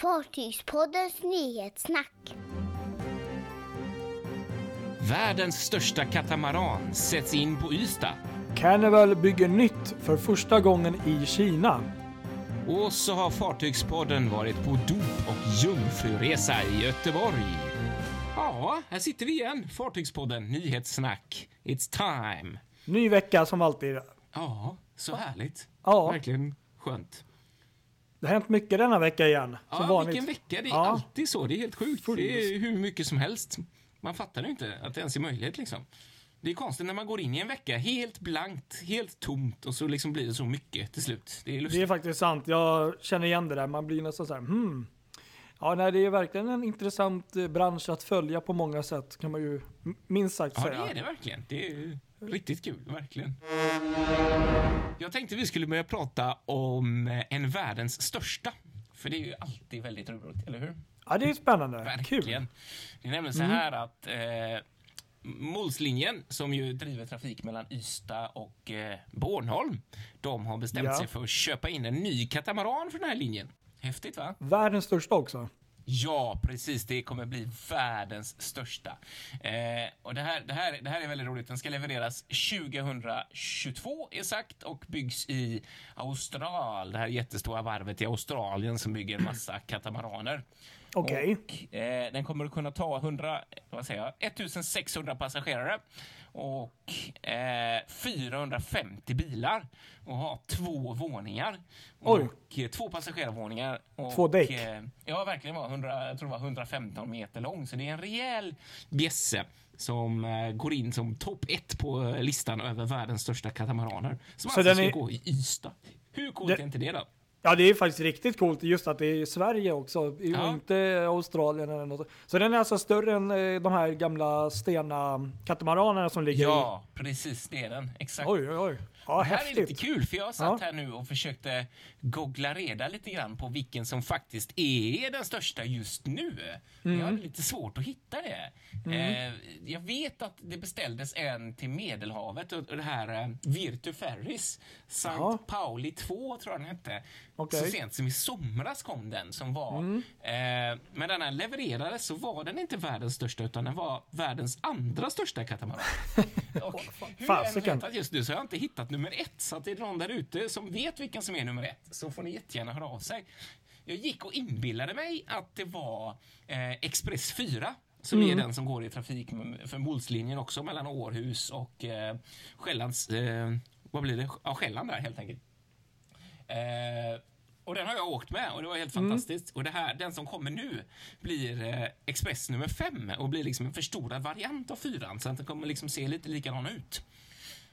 Fartygspoddens nyhetssnack. Världens största katamaran sätts in på Ystad. Carnival bygger nytt för första gången i Kina. Och så har Fartygspodden varit på dop och jungfruresa i Göteborg. Ja, här sitter vi igen. Fartygspodden, nyhetssnack. It's time. Ny vecka som alltid. Ja, så härligt. Ja. Verkligen skönt. Det har hänt mycket denna vecka igen. Som Ja, vanligt. vilken vecka. Det är Ja. alltid så. Det är helt sjukt. Det är hur mycket som helst. Man fattar ju inte att det ens är möjligt liksom. Det är konstigt när man går in i en vecka helt blankt, helt tomt och så liksom blir det så mycket till slut. Det är Det lustigt. är faktiskt sant. Jag känner igen det där. Man blir nästan så här, hmm. Ja, nej, det är verkligen en intressant eh, bransch att följa på många sätt, kan man ju minst sagt Ja, säga. det är det verkligen. Det är riktigt kul, verkligen. Jag tänkte vi skulle börja prata om eh, en världens största. För det är ju alltid väldigt roligt, eller hur? Ja, det är spännande. Verkligen. Kul. Det är nämligen så här att eh, Molslinjen, som ju driver trafik mellan Ystad och eh, Bornholm, de har bestämt Ja. sig för att köpa in en ny katamaran för den här linjen. Häftigt, va? Världens största också. Ja, precis. Det kommer bli världens största. Eh, och det här, det, här, det här är väldigt roligt. Den ska levereras 2022 är sagt och byggs i Austral, det här jättestora varvet i Australien som bygger en massa katamaraner. Okej. Och, eh, den kommer att kunna ta 100, vad säger jag, 1600 passagerare och eh, 450 bilar och ha två våningar. Oj. Och eh, två passagerarvåningar. Och, Två däck. Eh, ja, verkligen var 100, jag tror det var 115 meter lång, så det är en rejäl bjässe som eh, går in som topp ett på eh, listan över världens största katamaraner. Som Så alltså ska är- gå i Ystad. Hur coolt Det- är inte det då? Ja, det är faktiskt riktigt coolt just att det är Sverige också, och Ja. inte Australien eller något. Så den är alltså större än eh, de här gamla stena katamaranerna som ligger Ja, precis, det är den. Exakt. Oj, oj, oj. Ja, Det här är lite häftigt. kul, för jag satt Ja. här nu och försökte googla reda lite grann på vilken som faktiskt är den största just nu. Mm. Jag hade lite svårt att hitta det. Eh, jag vet att det beställdes en till Medelhavet, och det här eh, Virtu Ferris, St. Jaha. Pauli 2 tror jag den hette. Okej. Så sent som i somras kom den, som var... Eh, men när den levererades så var den inte världens största, utan den var världens andra största katamaran. Och hur jag än letat just nu så har jag inte hittat nummer ett. Så att det är någon där ute som vet vilken som är nummer ett så får ni jättegärna höra av sig. Jag gick och inbillade mig att det var eh, Express 4 som är den som går i trafik för Molslinjen också mellan Århus och eh, Själlands... Eh, vad blir det? Ja, Själland där helt enkelt. Eh, och den har jag åkt med och det var helt fantastiskt. Och det här, den som kommer nu blir eh, Express nummer 5 och blir liksom en förstorad variant av fyran så att den kommer liksom se lite likadan ut.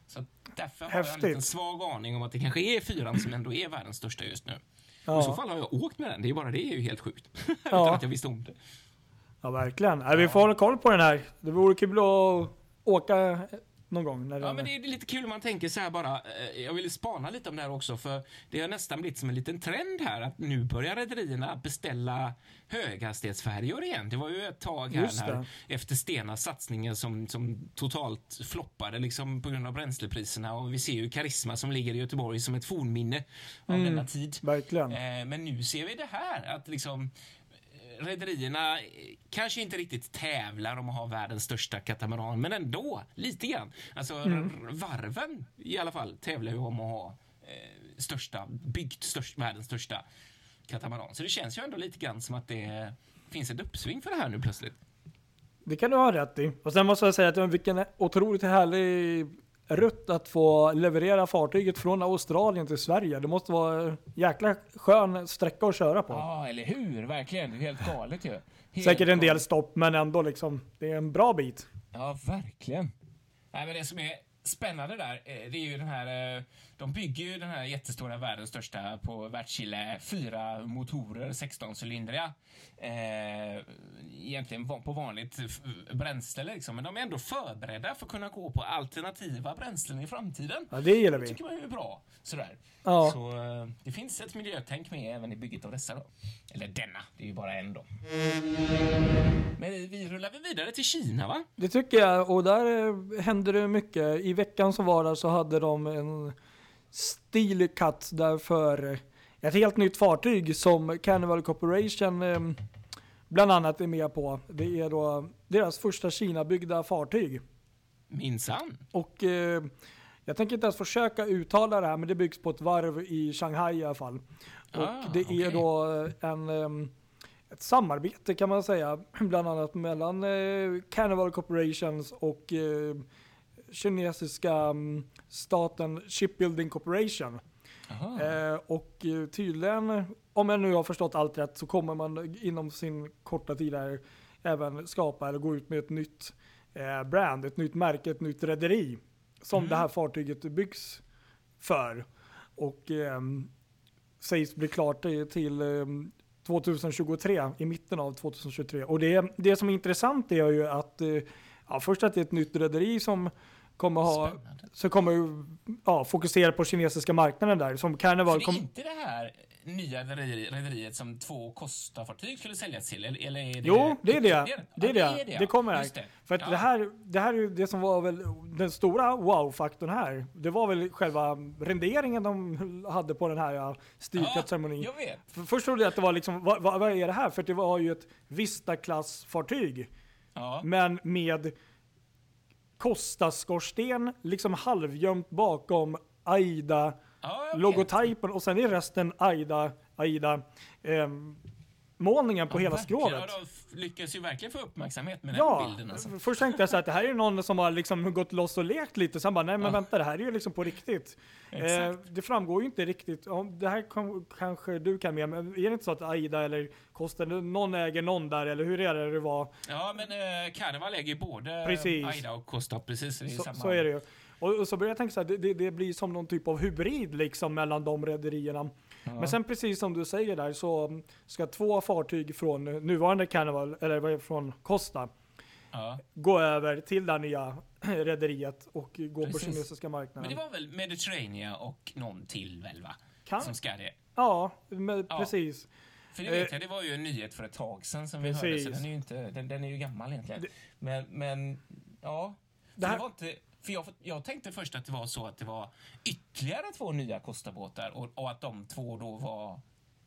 Så därför har jag en liten svag aning om att det kanske är fyran som ändå är världens största just nu. Ja. I så fall har jag åkt med den, det är bara det är ju helt sjukt. Utan Ja. att jag visste om det. Ja, verkligen. Ja. Vi får hålla koll på den här. Det vore kul att åka någon gång. När Ja, men det är lite kul om man tänker så här bara. eh, Jag ville spana lite om det här också, för det har nästan blivit som en liten trend här att nu börjar rederierna beställa höghastighetsfärjor igen. Det var ju ett tag här när, efter Stenas satsningar som, som totalt floppade liksom på grund av bränslepriserna och vi ser ju Karisma som ligger i Göteborg som ett fornminne av Mm. denna tid. Verkligen. Eh, Men nu ser vi det här, att liksom rederierna eh, kanske inte riktigt tävlar om att ha världens största katamaran, men ändå lite grann. Alltså Mm. varven i alla fall tävlar ju om att ha eh, största, byggt störst, världens största katamaran. Så det känns ju ändå lite grann som att det finns ett uppsving för det här nu plötsligt. Det kan du ha rätt i. Och sen måste jag säga att vilken otroligt härlig rutt att få leverera fartyget från Australien till Sverige. Det måste vara en jäkla skön sträcka att köra på. Ja, eller hur? Verkligen. Det är helt galet ju. Helt Säkert en del stopp, men ändå liksom. Det är en bra bit. Ja, verkligen. Nej, men det som är spännande där, eh, det är ju den här... De bygger ju den här jättestora, världens största på Wärtsilä, fyra motorer, 16-cylindriga. Eh, egentligen på vanligt bränsle liksom, men de är ändå förberedda för att kunna gå på alternativa bränslen i framtiden. Ja, det gillar Det vi. tycker man är bra. Sådär. Ja. Så eh, det finns ett miljötänk med även i bygget av dessa då. Eller denna, det är ju bara en då. Men vi rullar väl vidare till Kina va? Det tycker jag, och där eh, händer det mycket. I veckan som var där så hade de en Steel Cut där för ett helt nytt fartyg som Carnival Corporation eh, bland annat är med på. Det är då deras första Kina-byggda fartyg. Minsann. Och eh, jag tänker inte ens försöka uttala det här, men det byggs på ett varv i Shanghai i alla fall. Och Ah, det är okej. då en, em, ett samarbete kan man säga, bland annat mellan eh, Carnival Corporations och eh, kinesiska mm, staten Shipbuilding Corporation. Eh, och eh, tydligen, om jag nu har förstått allt rätt, så kommer man inom sin korta tid här även skapa eller gå ut med ett nytt eh, brand, ett nytt märke, ett nytt rederi som Mm. det här fartyget byggs för. Och ehm, sägs bli klart eh, till ehm, 2023, i mitten av 2023. Och det, det som är intressant är ju att, eh, ja, först att det är ett nytt rederi som kommer ha Spännande. så kommer ja, fokusera på kinesiska marknaden där. Som Carnival det är inte det här nya rederi- rederiet som två Costa-fartyg skulle säljas till? Eller, eller är det Jo, det är det. Ja, Det är det. ja. Det kommer här. Det. För att Ja. det, här, det här är ju det som var väl den stora wow-faktorn här. Det var väl själva renderingen de hade på den här ja. Jag vet. För Först trodde jag att det var liksom, vad, vad, är det här? För det var ju ett Vista-klassfartyg. Ja. Men med Costa-skorsten liksom halvgömt bakom Aida Ja, och sen är resten Aida, Aida ehm, målningen på Ja, hela verkligen. skrovet. Ja, de lyckas ju verkligen få uppmärksamhet med Ja, den bilden. Alltså. först tänkte jag så att det här är någon som har liksom gått loss och lekt lite, sen bara nej men Ja. vänta det här är ju liksom på riktigt. Eh, det framgår ju inte riktigt, det här kom, kanske du kan med, men är det inte så att Aida eller Costa, någon äger någon där eller hur är det det var? Ja, men eh, äger ju både Precis. Aida och Costa. Precis, Så, samma. så är det ju. Och, och så började jag tänka så här, det, det, det blir som någon typ av hybrid liksom mellan de rederierna. Men sen precis som du säger där så mm, ska två fartyg från nuvarande Carnival, eller det, från Costa, ja. gå över till det nya rederiet och gå på Precis. kinesiska Men marknaden. det var väl Mediterranean och någon till väl, va? Kan, Som ska det. ja, men, Ja. precis. För det vet Eh, jag, det var ju en nyhet för ett tag sedan som vi Precis. hörde, så den är ju, inte, den, den är ju gammal egentligen. Det- Men, men ja. Det det här- var inte, för jag, jag tänkte först att det var så att det var ytterligare två nya Costa-båtar och, och att de två då var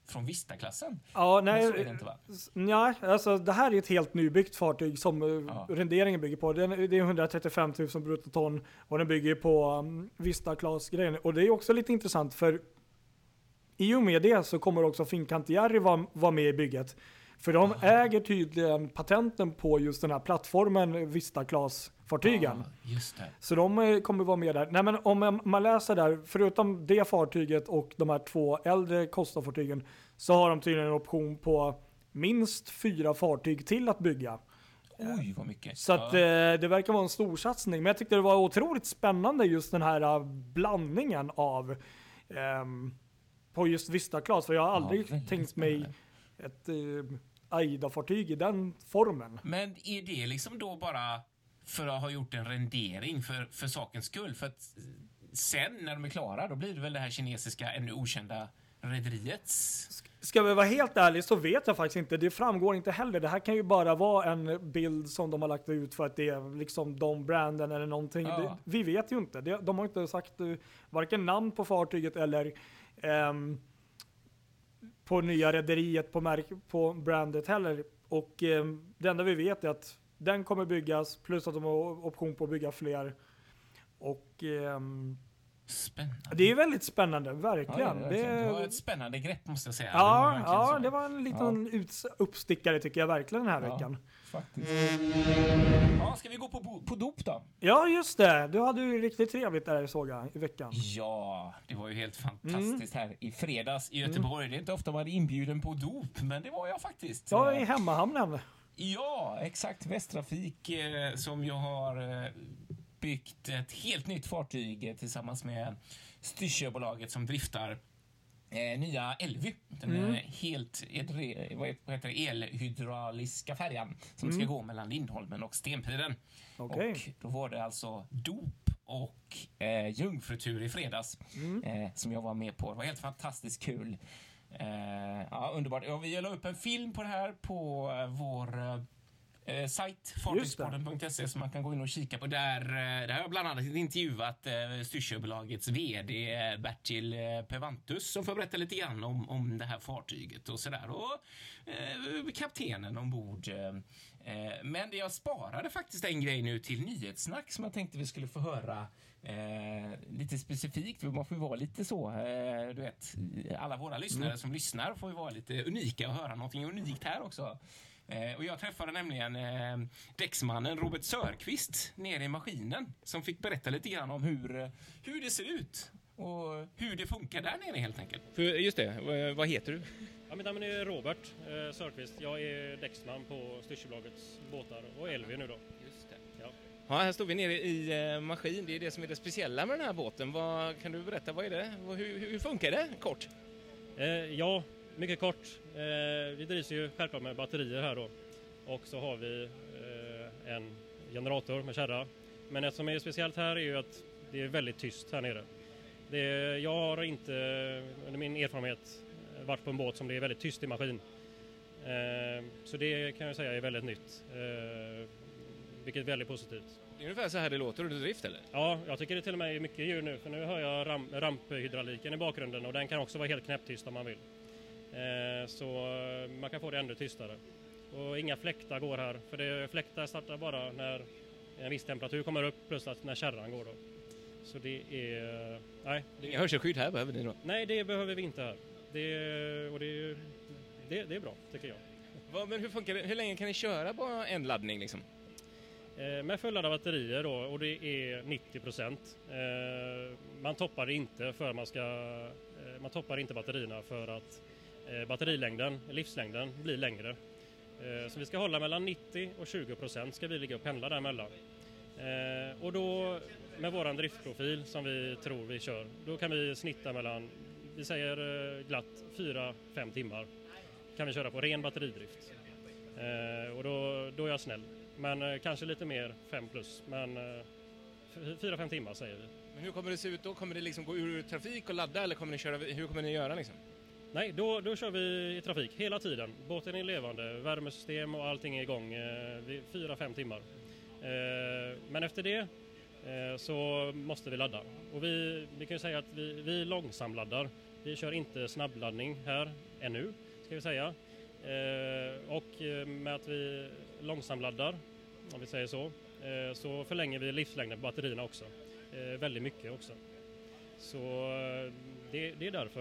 från Vista-klassen. Ja, Men så är nej, det inte va? nej, alltså det här är ett helt nybyggt fartyg som eh, Ja. renderingen bygger på. Den, det är 135 000 bruttoton och den bygger på um, Vista Class-grejen. Och det är också lite intressant för i och med det så kommer också Fincantieri vara vara med i bygget. För de äger tydligen patenten på just den här plattformen Vista Class-fartygen. Ja, just det. Så de eh, kommer vara med där. Nej men om man- läser där, förutom det fartyget och de här två äldre Costa-fartygen så har de tydligen en option på minst fyra fartyg till att bygga. Oj, vad mycket. Så att ja. eh, det verkar vara en stor satsning. Men jag tyckte det var otroligt spännande just den här eh, blandningen av ehm, på just Vista Class. För jag har aldrig väldigt tänkt mig ett eh, AIDA-fartyg i den formen. Men är det liksom då bara för att ha gjort en rendering för, för sakens skull? För att sen när de är klara, då blir det väl det här kinesiska, ännu okända rederiets... Ska vi vara helt ärlig så vet jag faktiskt inte. Det framgår inte heller. Det här kan ju bara vara en bild som de har lagt ut för att det är liksom de branden eller någonting. Ja. Det, vi vet ju inte. De har inte sagt eh, varken namn på fartyget eller ehm, på nya rederiet på, märk, på brandet heller. Och ehm, det enda vi vet är att den kommer byggas plus att de har option på att bygga fler. Och ehm, Spännande. det är väldigt spännande, Ja, verkligen. det, det, det var ett spännande grepp måste jag säga. Ja, verkligen ja så. det var en liten uts- uppstickare tycker jag verkligen den här Ja. veckan. Faktiskt. Ja, ska vi gå på, på dop då? Ja, just det. Du hade ju riktigt trevligt där såg jag i veckan. Ja, det var ju helt fantastiskt här i fredags i Göteborg. Det är inte ofta man är inbjuden på dop, men det var jag faktiskt. Ja, i hemmahamnen. Ja, exakt. Västtrafik eh, som jag har eh, byggt ett helt nytt fartyg eh, tillsammans med Styrsöbolaget som driftar eh, nya Elvy. Den Mm. eh, helt vad heter- det, elhydrauliska färjan som Mm. ska gå mellan Lindholmen och Stenpiren. Okej. Och då var det alltså dop och eh, jungfrutur i fredags Mm. eh, som jag var med på. Det var helt fantastiskt kul. Eh, ja, underbart. Ja, vi la upp en film på det här på eh, vår eh, sajt, fartygspodden.se, som man kan gå in och kika på. Där, eh, där har jag bland annat intervjuat eh, Styrsöbolagets VD eh, Bertil eh, Pevantus som får berätta lite grann om, om det här fartyget och sådär. Och eh, kaptenen ombord. Eh, eh, men jag sparade faktiskt en grej nu till nyhetssnack som jag tänkte vi skulle få höra Eh, lite specifikt, man får ju vara lite så, eh, du vet, alla våra lyssnare mm. som lyssnar får ju vara lite unika och höra någonting unikt här också. Eh, och jag träffade nämligen eh, däcksmannen Robert Sörqvist nere i maskinen som fick berätta lite grann om hur, hur det ser ut och hur det funkar där nere helt enkelt. För just det, vad heter du? Ja, mitt namn är Robert eh, Sörqvist. Jag är däcksman på Styrsöbolagets båtar och Elvi nu då. Just det. Ja. ja, här står vi nere i eh, maskin. Det är det som är det speciella med den här båten. Vad, kan du berätta, vad är det? Hur, hur funkar det kort? Eh, ja, mycket kort. Eh, vi drivs ju självklart med batterier här då och så har vi eh, en generator med kärra. Men det som är speciellt här är ju att det är väldigt tyst här nere. Det, jag har inte under min erfarenhet varit på en båt som det är väldigt tyst i maskin. Eh, så det kan jag säga är väldigt nytt, vilket är väldigt positivt. Det är ungefär så här det låter under drift eller? Ja, jag tycker det till och med är mycket ljud nu för nu hör jag ram, ramphydrauliken i bakgrunden och den kan också vara helt knäpptyst om man vill. Eh, så man kan få det ännu tystare. Och inga fläktar går här, för det, fläktar startar bara när en viss temperatur kommer upp plus att när kärran går då. Så det är... Nej. Inga hörselskydd här behöver ni då? Nej, det behöver vi inte här. Det, och det, det, det är bra, tycker jag. men hur funkar det? Hur länge kan ni köra på en laddning liksom? Eh, med fulladdade batterier då, och det är 90 procent. Eh, man toppar inte för man ska... Eh, man toppar inte batterierna för att eh, Eh, batterilängden, livslängden, blir längre. Eh, så vi ska hålla mellan 90 och 20 procent ska vi ligga och pendla däremellan. Eh, och då med våran driftprofil som vi tror vi kör, då kan vi snitta mellan, vi säger glatt 4-5 timmar kan vi köra på ren batteridrift. Och då, då är jag snäll. Men kanske lite mer 5 plus, men 4-5 timmar säger vi. Men hur kommer det se ut då? Kommer det liksom gå ur trafik och ladda eller kommer ni köra, hur kommer ni göra liksom? Nej, då, då kör vi i trafik hela tiden. Båten är levande, värmesystem och allting är igång eh, vid 4-5 timmar. Eh, men efter det eh, så måste vi ladda. Och vi, vi kan ju säga att vi, vi långsamladdar. Vi kör inte snabbladdning här ännu, ska vi säga. Eh, och eh, med att vi långsamladdar, om vi säger så, eh, så förlänger vi livslängden på batterierna också. Eh, väldigt mycket också. Så eh, det, det är därför.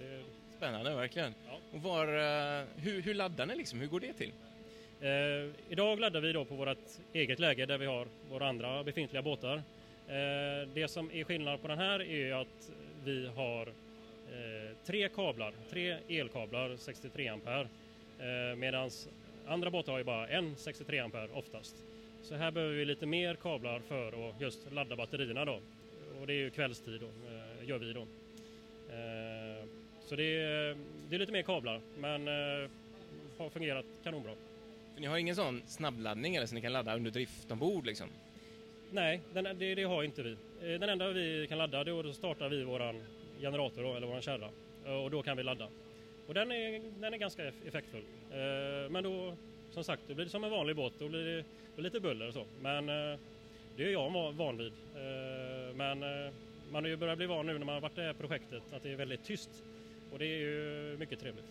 Eh, Spännande, verkligen. Ja. Och var, uh, hur, hur laddar ni liksom? Hur går det till? Uh, idag laddar vi då på vårt eget läge där vi har våra andra befintliga båtar. Uh, det som är skillnad på den här är att vi har tre kablar, tre elkablar 63 ampere medan andra båtar har ju bara en 63 ampere oftast. Så här behöver vi lite mer kablar för att just ladda batterierna då. Och det är ju kvällstid då, gör vi då. Så det är, det är lite mer kablar, men eh, har fungerat kanonbra. För ni har ingen sån snabbladdning eller så ni kan ladda under drift ombord liksom? Nej, den, det, det, har inte vi. Eh, den enda vi kan ladda, då startar vi våran generator då, eller våran kärra eh, och då kan vi ladda. Och den är, den är ganska effektfull. Men då, som sagt, det blir som en vanlig båt, då blir det, det lite buller och så. Men det är jag van vid. Men man har ju börjat bli van nu när man har varit i det här projektet att det är väldigt tyst. Och det är ju mycket trevligt.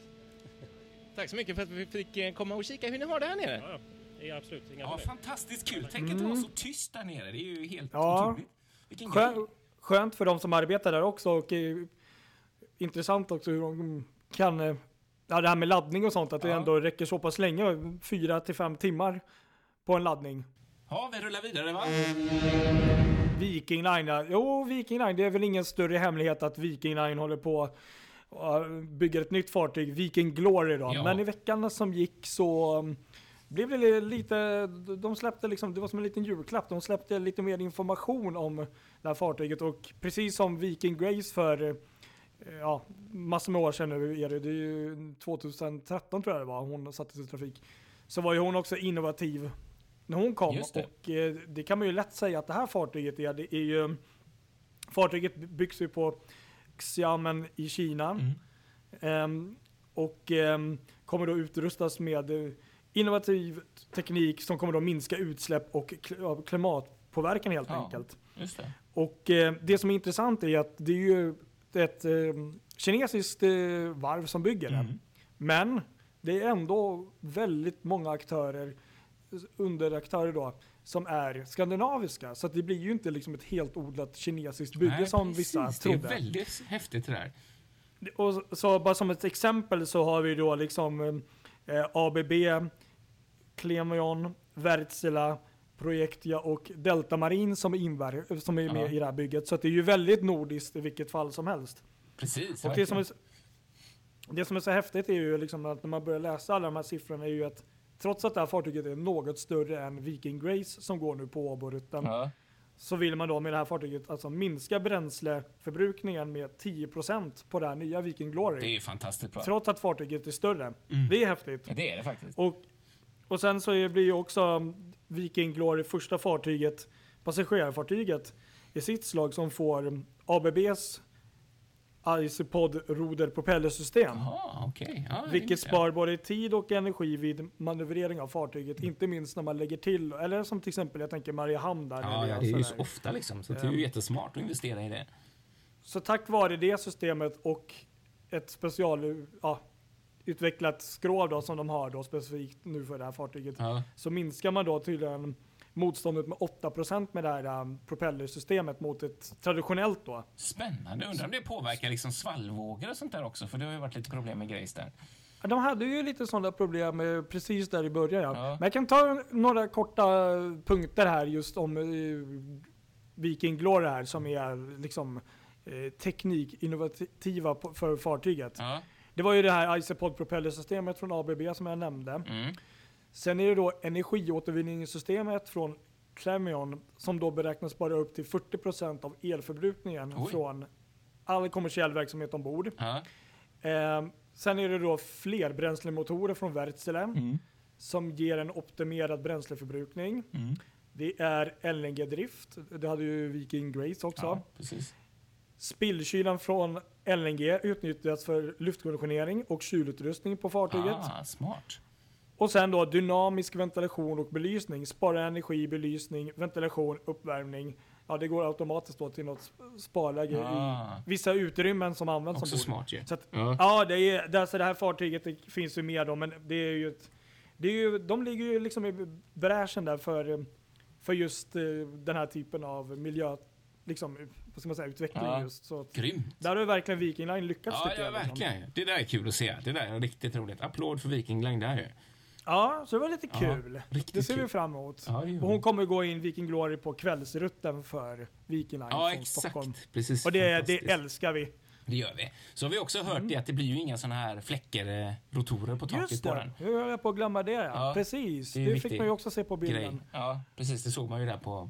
Tack så mycket för att vi fick eh, komma och kika hur ni har det här nere. Ja, ja. absolut. Inga ja, fantastiskt kul. Tänk mm. att det var så tyst där nere. Det är ju helt ja. otroligt. Vilken Skön, skönt för de som arbetar där också och eh, intressant också hur de kan eh, Ja, det här med laddning och sånt, att ja. det ändå räcker så pass länge, fyra till fem timmar på en laddning. Ja, vi rullar vidare va? Viking Line, ja. Jo, Viking Line, det är väl ingen större hemlighet att Viking Line håller på bygger ett nytt fartyg, Viking Glory då. Ja. Men i veckan som gick så um, blev det lite, de släppte liksom, det var som en liten julklapp, de släppte lite mer information om det här fartyget och precis som Viking Grace för eh, ja, massor med år sedan nu är det, det är ju 2013 tror jag det var, hon sattes i trafik. Så var ju hon också innovativ när hon kom det. och eh, det kan man ju lätt säga att det här fartyget är, det är ju fartyget byggs ju på Xiamen i Kina. Mm. Um, och um, kommer då utrustas med uh, innovativ teknik som kommer då minska utsläpp och klimatpåverkan helt Ja. enkelt. Det. Och eh, det som är intressant är att det är ju ett eh, kinesiskt eh, varv som bygger den. Mm. Men det är ändå väldigt många aktörer, underaktörer då, som är skandinaviska. Så att det blir ju inte liksom ett helt odlat kinesiskt bygge Nej, som precis. vissa Det trodde. är väldigt häftigt det där. Och så bara som ett exempel så har vi då liksom eh, ABB, Clemion, Wärtsilä, Projektia och Delta Marin som är, inver- som är med Ja. i det här bygget. Så det är ju väldigt nordiskt i vilket fall som helst. Precis. Och det som, är, det som är så häftigt är ju liksom att när man börjar läsa alla de här siffrorna är ju att trots att det här fartyget är något större än Viking Grace som går nu på Åborutten Ja. så vill man då med det här fartyget alltså minska bränsleförbrukningen med 10% på det här nya Viking Glory. Det är ju fantastiskt bra. Trots att fartyget är större. Mm. Det är häftigt. Ja, det är det faktiskt. Och, och sen så blir ju också Viking Glory första fartyget, passagerarfartyget i sitt slag som får ABBs Isopod roder propellersystem. Jaha, okej. Ja, det Vilket visste jag. spar både tid och energi vid manövrering av fartyget, inte minst när man lägger till, eller som till exempel jag tänker Mariehamn där. Ja, ja, det är ju så ofta liksom. Så det är ju Ehm. jättesmart att investera i det. Så tack vare det systemet och ett special, ja, utvecklat skrov då, som de har då specifikt nu för det här fartyget, Ja. så minskar man då tydligen motståndet med 8% med det här um, propellersystemet mot ett traditionellt då. Spännande. Undrar om det påverkar liksom svallvågor och sånt där också? För det har ju varit lite problem med grejs där. De hade ju lite sådana problem eh, precis där i början. Ja. Men jag kan ta några korta punkter här just om eh, Viking Glory här som är liksom eh, teknikinnovativa för fartyget. Ja. Det var ju det här Isopod propellersystemet från ABB som jag nämnde. Mm. Sen är det då energiåtervinningssystemet från Clemion som då beräknas spara upp till 40% av elförbrukningen Oj. från all kommersiell verksamhet ombord. Ja. Eh, sen är det då flerbränslemotorer från Wärtsilä Mm. som ger en optimerad bränsleförbrukning. Mm. Det är LNG-drift. Det hade ju Viking Grace också. Ja, precis. Spillkylan från LNG utnyttjas för luftkonditionering och kylutrustning på fartyget. Ah, smart. Och sen då dynamisk ventilation och belysning. Spara energi, belysning, ventilation, uppvärmning. Ja, det går automatiskt då till något sparläge Ah. i vissa utrymmen som används Också ombord. smart ju. Så att, Ja. ja, det, är, det, alltså det här fartyget det finns ju med då, men det är ju ett, det är ju, de ligger ju liksom i bräschen där för, för just eh, den här typen av miljö, liksom, vad ska man säga, utveckling Ja. just. Så att, Grymt. där har ju verkligen Viking Line lyckats Ja, tycker ja, jag. liksom. verkligen. Det där är kul att se. Det där är riktigt roligt. Applåd för Viking Line där ju. Ja, så det var lite kul. riktigt det ser vi kul. fram emot. Ja, det gör Och hon vi. kommer gå in Viking Glory på kvällsrutten för Viking Line Ja, från exakt. Stockholm. Precis. Och det, det Fantastiskt. älskar vi. Det gör vi. Så har vi också hört det att det blir ju inga såna här fläcker, eh, rotorer på taket Just på det, den. nu höll jag på att glömma det. Ja. Ja, Precis, det det, fick man ju också se på Grej. bilden. Ja, precis. Det såg man ju där på...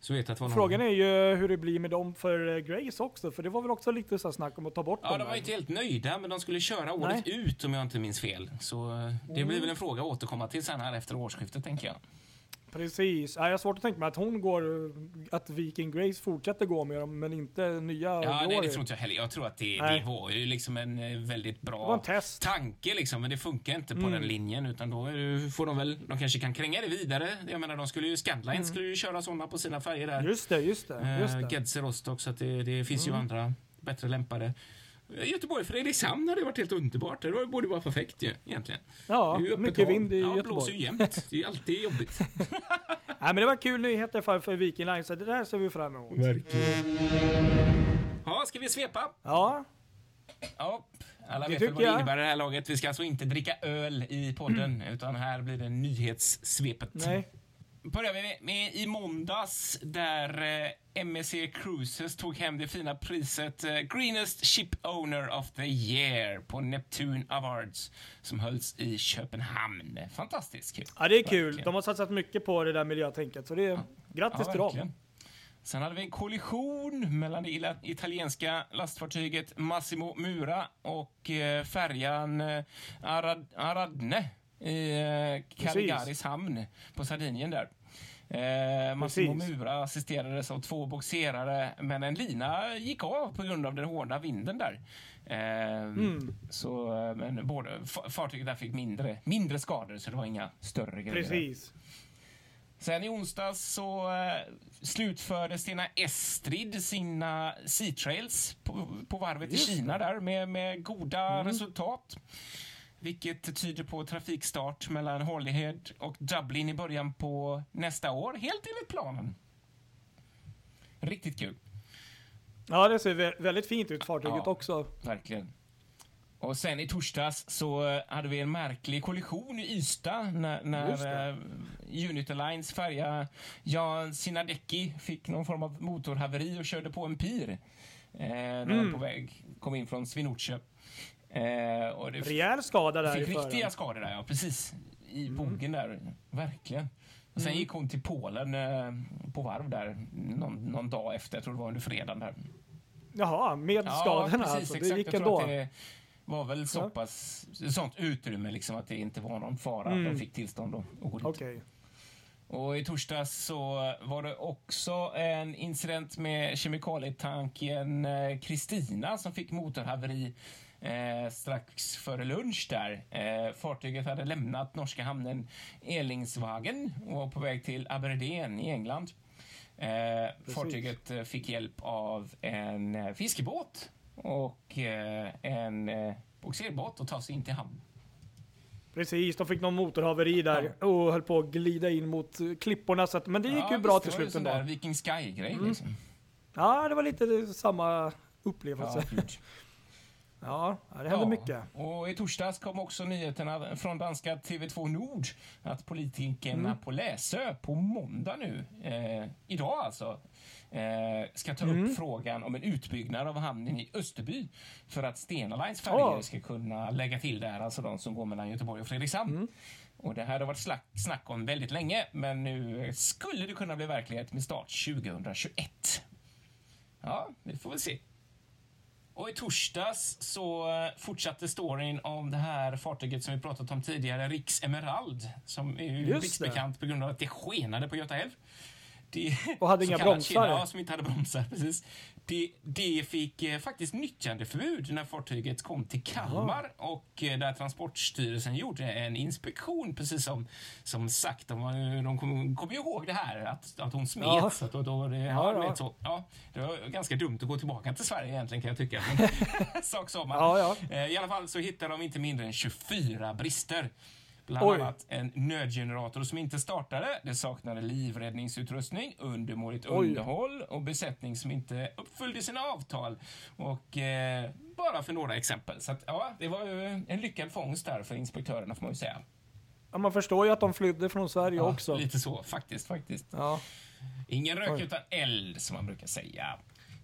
Så vet jag att det var någon... Frågan är ju hur det blir med dem för eh, Grace också, för det var väl också lite så snack om att ta bort Ja, dem de var inte helt nöjda, men de skulle köra året Nej. ut om jag inte minns fel. Så eh, det blir väl en fråga att återkomma till sen här efter årsskiftet, tänker jag. Precis, ja, jag har svårt att tänka mig att hon går, att Viking Grace fortsätter gå med dem, men inte nya Ja, nej, det tror inte jag heller. Jag tror att det, Nej. det var ju liksom en eh, väldigt bra en test. tanke liksom, men det funkar inte på Mm. den linjen utan då det, får de väl, de kanske kan kränga det vidare. Jag menar, de skulle ju, Scandline skulle ju köra sådana på sina färger där. Mm. Just det, just det. Just Eh, det. Gedser Rostock, så att det, det finns Mm. ju andra bättre lämpade. Eh, Göteborg, Fredrikshamn hade varit helt underbart. Det var- borde vara perfekt ju, egentligen. Ja, mycket hav. vind i ja, blåser Göteborg. ju jämt. Det är ju alltid jobbigt. Nej, men det var kul nyheter för, för Viking Line, så det där ser vi fram emot. Verkligen. Ja, ska vi svepa? Ja, Ja, alla Det vet väl vad det innebär i det här laget. Vi ska alltså inte dricka öl i podden, utan här blir det nyhetssvepet. nej. Börjar vi med, i måndags där eh, MSC Cruises tog hem det fina priset eh, Greenest Ship Owner of the Year på Neptune Awards som hölls i Köpenhamn. Fantastiskt kul. Ja, det är kul. Verkligen. De har satsat mycket på det där miljötänket, så det är grattis till dem. Sen hade vi en kollision mellan det italienska lastfartyget Massimo Mura och eh, färjan Arad Aradne i eh, Caligaris hamn på Sardinien där. Eh, Massimo. Mura assisterades av två boxerare, men en lina gick av på grund av den hårda vinden där. Eh, Mm. Så, eh, men både, fa- fartyget där fick mindre, mindre skador, så det var inga större grejer. Precis. Sen i onsdags så eh, slutförde Stena Estrid sina Sea Trails på, på varvet Just i Kina där med, med goda Mm. resultat. Vilket tyder på trafikstart mellan Holyhead och Dublin i början på nästa år, helt enligt planen. Riktigt kul, Ja, det ser vä- väldigt fint ut fartyget Ja. också. verkligen. Och sen i torsdags så eh, hade vi en märklig kollision i Ystad när, när uh, Unity Lines färja Jan Sinadecki fick någon form av motorhaveri och körde på en pir. Eh, när Mm. på väg kom in från Swinoujscie. Eh, och det Rejäl skada där fick riktiga föraren. skador där, ja. Precis. I Mm. bogen där. Verkligen. Och sen gick hon till Polen eh, på varv där någon, någon dag efter. Jag tror det var under fredagen där. Jaha, med skadorna alltså. Det gick ändå. det var väl så Ja. pass sånt utrymme liksom att det inte var någon fara Mm. att de fick tillstånd att gå dit. Okej. Och i torsdags så var det också en incident med kemikalietanken eh, Kristina som fick motorhaveri eh, strax före lunch där. Eh, fartyget hade lämnat norska hamnen Elingsvagen och var på väg till Aberdeen i England. Eh, fartyget eh, fick hjälp av en eh, fiskebåt och eh, en eh, bogserbåt att ta sig in till hamn. Precis, de fick någon motorhaveri där och höll på att glida in mot klipporna. Så att, men det gick Ja, ju bra till slut ändå. Viking Sky-grej Mm. liksom. Ja, det var lite samma upplevelse. Ja, ja det hände Ja, mycket. Och i torsdags kom också nyheterna från danska TV2 Nord att politikerna Mm. på Läsö på måndag nu, eh, idag alltså, eh, ska ta Mm. upp frågan om en utbyggnad av hamnen i Österby för att Stena Lines färjor Ja. ska kunna lägga till där, alltså de som går mellan Göteborg och Fredrikshamn. Mm. Och det här har varit slack, snack om väldigt länge, men nu skulle det kunna bli verklighet med start 2021. Ja, vi får väl se. Och i torsdags så eh, fortsatte storyn om det här fartyget som vi pratat om tidigare, Riks Emerald, som är ju riksbekant på grund av att det skenade på Göta älv. Det, Och hade inga bromsar. Ja, som inte hade bromsar. Precis. Det, det fick eh, faktiskt nyttjandeförbud när fartyget kom till Kalmar och eh, där Transportstyrelsen gjorde en inspektion, precis som, som sagt. De, var- de kommer kom ju ihåg det här, att, att hon smet. Ja. Så att då, då, det, ja, Ja, så. Ja, det var ganska dumt att gå tillbaka till Sverige egentligen kan jag tycka. Men, sak samma. Ja, ja. Eh, I alla fall så hittade de inte mindre än 24 brister. Bland Oj. annat en nödgenerator som inte startade. Det saknade livräddningsutrustning, undermåligt underhåll och besättning som inte uppfyllde sina avtal. Och eh, bara för några exempel. Så att, ja, det var ju en lyckad fångst där för inspektörerna får man ju säga. Ja, man förstår ju att de flydde från Sverige Ja, också. Lite så faktiskt, faktiskt. Ja. Ingen rök Oj. utan eld, som man brukar säga.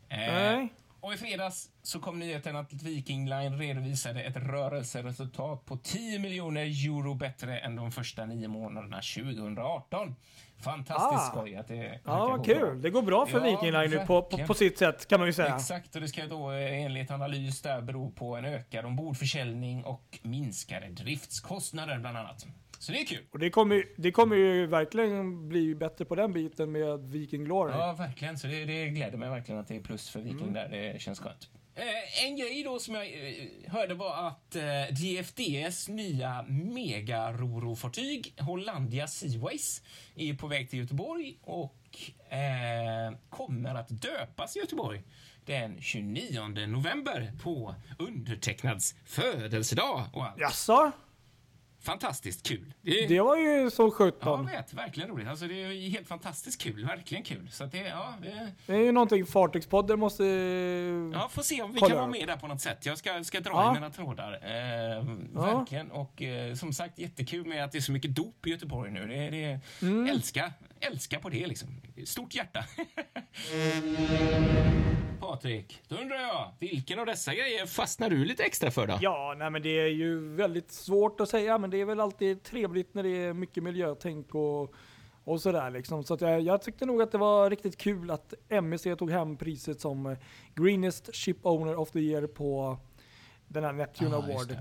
Eh, Nej. Och i fredags så kom nyheten att Viking Line redovisade ett rörelseresultat på 10 miljoner euro bättre än de första nio månaderna 2018. Fantastiskt Ah. skoj att det Ja, vad bra. kul. Det går bra för Ja, Viking Line nu på, på, på sitt sätt kan man ju säga. Exakt, och det ska då eh, enligt analys där bero på en ökad ombordförsäljning och minskade driftskostnader bland annat. Så det är kul. Och det kommer, det kommer ju verkligen bli bättre på den biten med Viking Glory. Ja, verkligen. Så det, det gläder mig verkligen att det är plus för Viking där. Det känns skönt. Eh, en grej då som jag eh, hörde var att eh, DFDs nya mega-roro-fartyg Hollandia Seaways är på väg till Göteborg och eh, kommer att döpas i Göteborg den 29 november på undertecknads födelsedag. Och allt. Jaså? Fantastiskt kul. Det, Det var ju så Ja, jag sjutton. vet. Verkligen roligt. Alltså, det är helt fantastiskt kul. Verkligen kul. Så det, ja, det, Det är ju någonting Fartygspodden måste... ja, får se om vi kan vara med där på något sätt. Jag ska, ska dra Ja. i mina trådar. Eh, Verkligen. Och eh, som sagt, jättekul med att det är så mycket dop i Göteborg nu. Det, det, Mm. älska, älska på det liksom. Stort hjärta. Patrik, då undrar jag, vilken av dessa grejer fastnar du lite extra för då? Ja, nej men det är ju väldigt svårt att säga, men det är väl alltid trevligt när det är mycket miljötänk och, och sådär liksom. Så jag, jag tyckte nog att det var riktigt kul att MSC tog hem priset som Greenest Ship Owner of the Year på den här Neptune Ah, Award.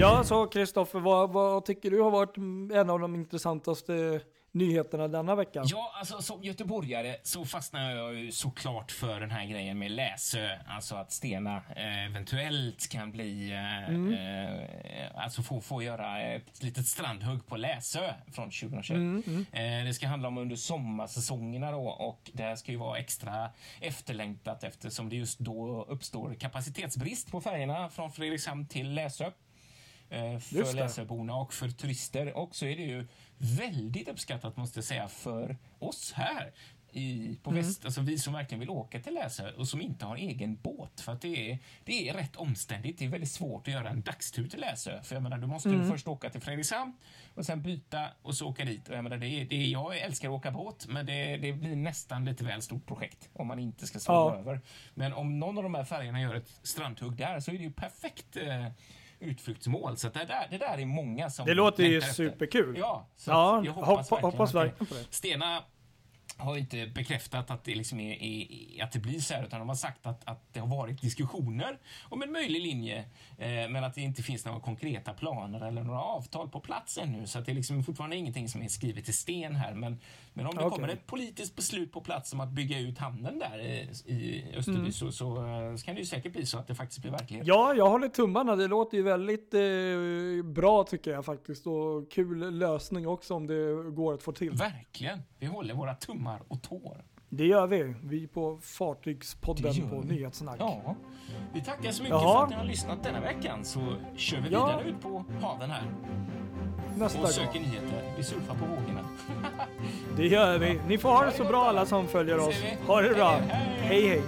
Ja, så Kristoffer, vad, vad tycker du har varit en av de intressantaste nyheterna denna vecka? Ja, alltså som göteborgare så fastnar jag ju såklart för den här grejen med Läsö. Alltså att Stena eh, eventuellt kan bli, eh, Mm. eh, alltså få, få göra ett litet strandhugg på Läsö från 2021. Mm, Eh, det ska handla om under sommarsäsongerna då och det här ska ju vara extra efterlängtat eftersom det just då uppstår kapacitetsbrist på färgerna från Fredrikshamn till Läsö. Eh, för. Läsöborna och för turister. Och så är det ju väldigt uppskattat måste jag säga för oss här i, på Mm. väst, alltså vi som verkligen vill åka till Läsö och som inte har egen båt. För att det är, det är rätt omständigt. Det är väldigt svårt att göra en dagstur till Läsö. För jag menar, du måste Mm. ju först åka till Fredrikshamn och sen byta och så åka dit. Och jag, menar, det är, det är, jag älskar att åka båt, men det, det blir nästan lite väl stort projekt om man inte ska sova Ja. över. Men om någon av de här färgerna gör ett strandhugg där så är det ju perfekt eh, utflyktsmål. Så det, där, det där är många som Det låter ju längtar efter. superkul. Ja, Ja, hoppas, hoppa- verkligen, hoppas det- verkligen på det. Stena har inte bekräftat att det, liksom är, är, att det blir så här, utan de har sagt att, att det har varit diskussioner om en möjlig linje, eh, men att det inte finns några konkreta planer eller några avtal på plats ännu. Så att det är liksom fortfarande ingenting som är skrivet i sten här. Men, men om det Okej. kommer ett politiskt beslut på plats om att bygga ut hamnen där i, i Österby Mm. så, så, eh, så kan det ju säkert bli så att det faktiskt blir verklighet. Ja, jag håller tummarna. Det låter ju väldigt eh, bra tycker jag faktiskt. Och kul lösning också om det går att få till. Verkligen. Vi håller våra tummar och tår. Det gör vi. Vi på Fartygspodden på. Nyhetssnack. Ja, vi tackar så mycket Jaha. för att ni har lyssnat denna veckan så kör vi Ja. vidare ut på haven här Nästa och söker gång. nyheter. Vi surfar på vågorna. Det gör vi. Ni får ha det så bra alla som följer oss. Ha det bra. Hej hej.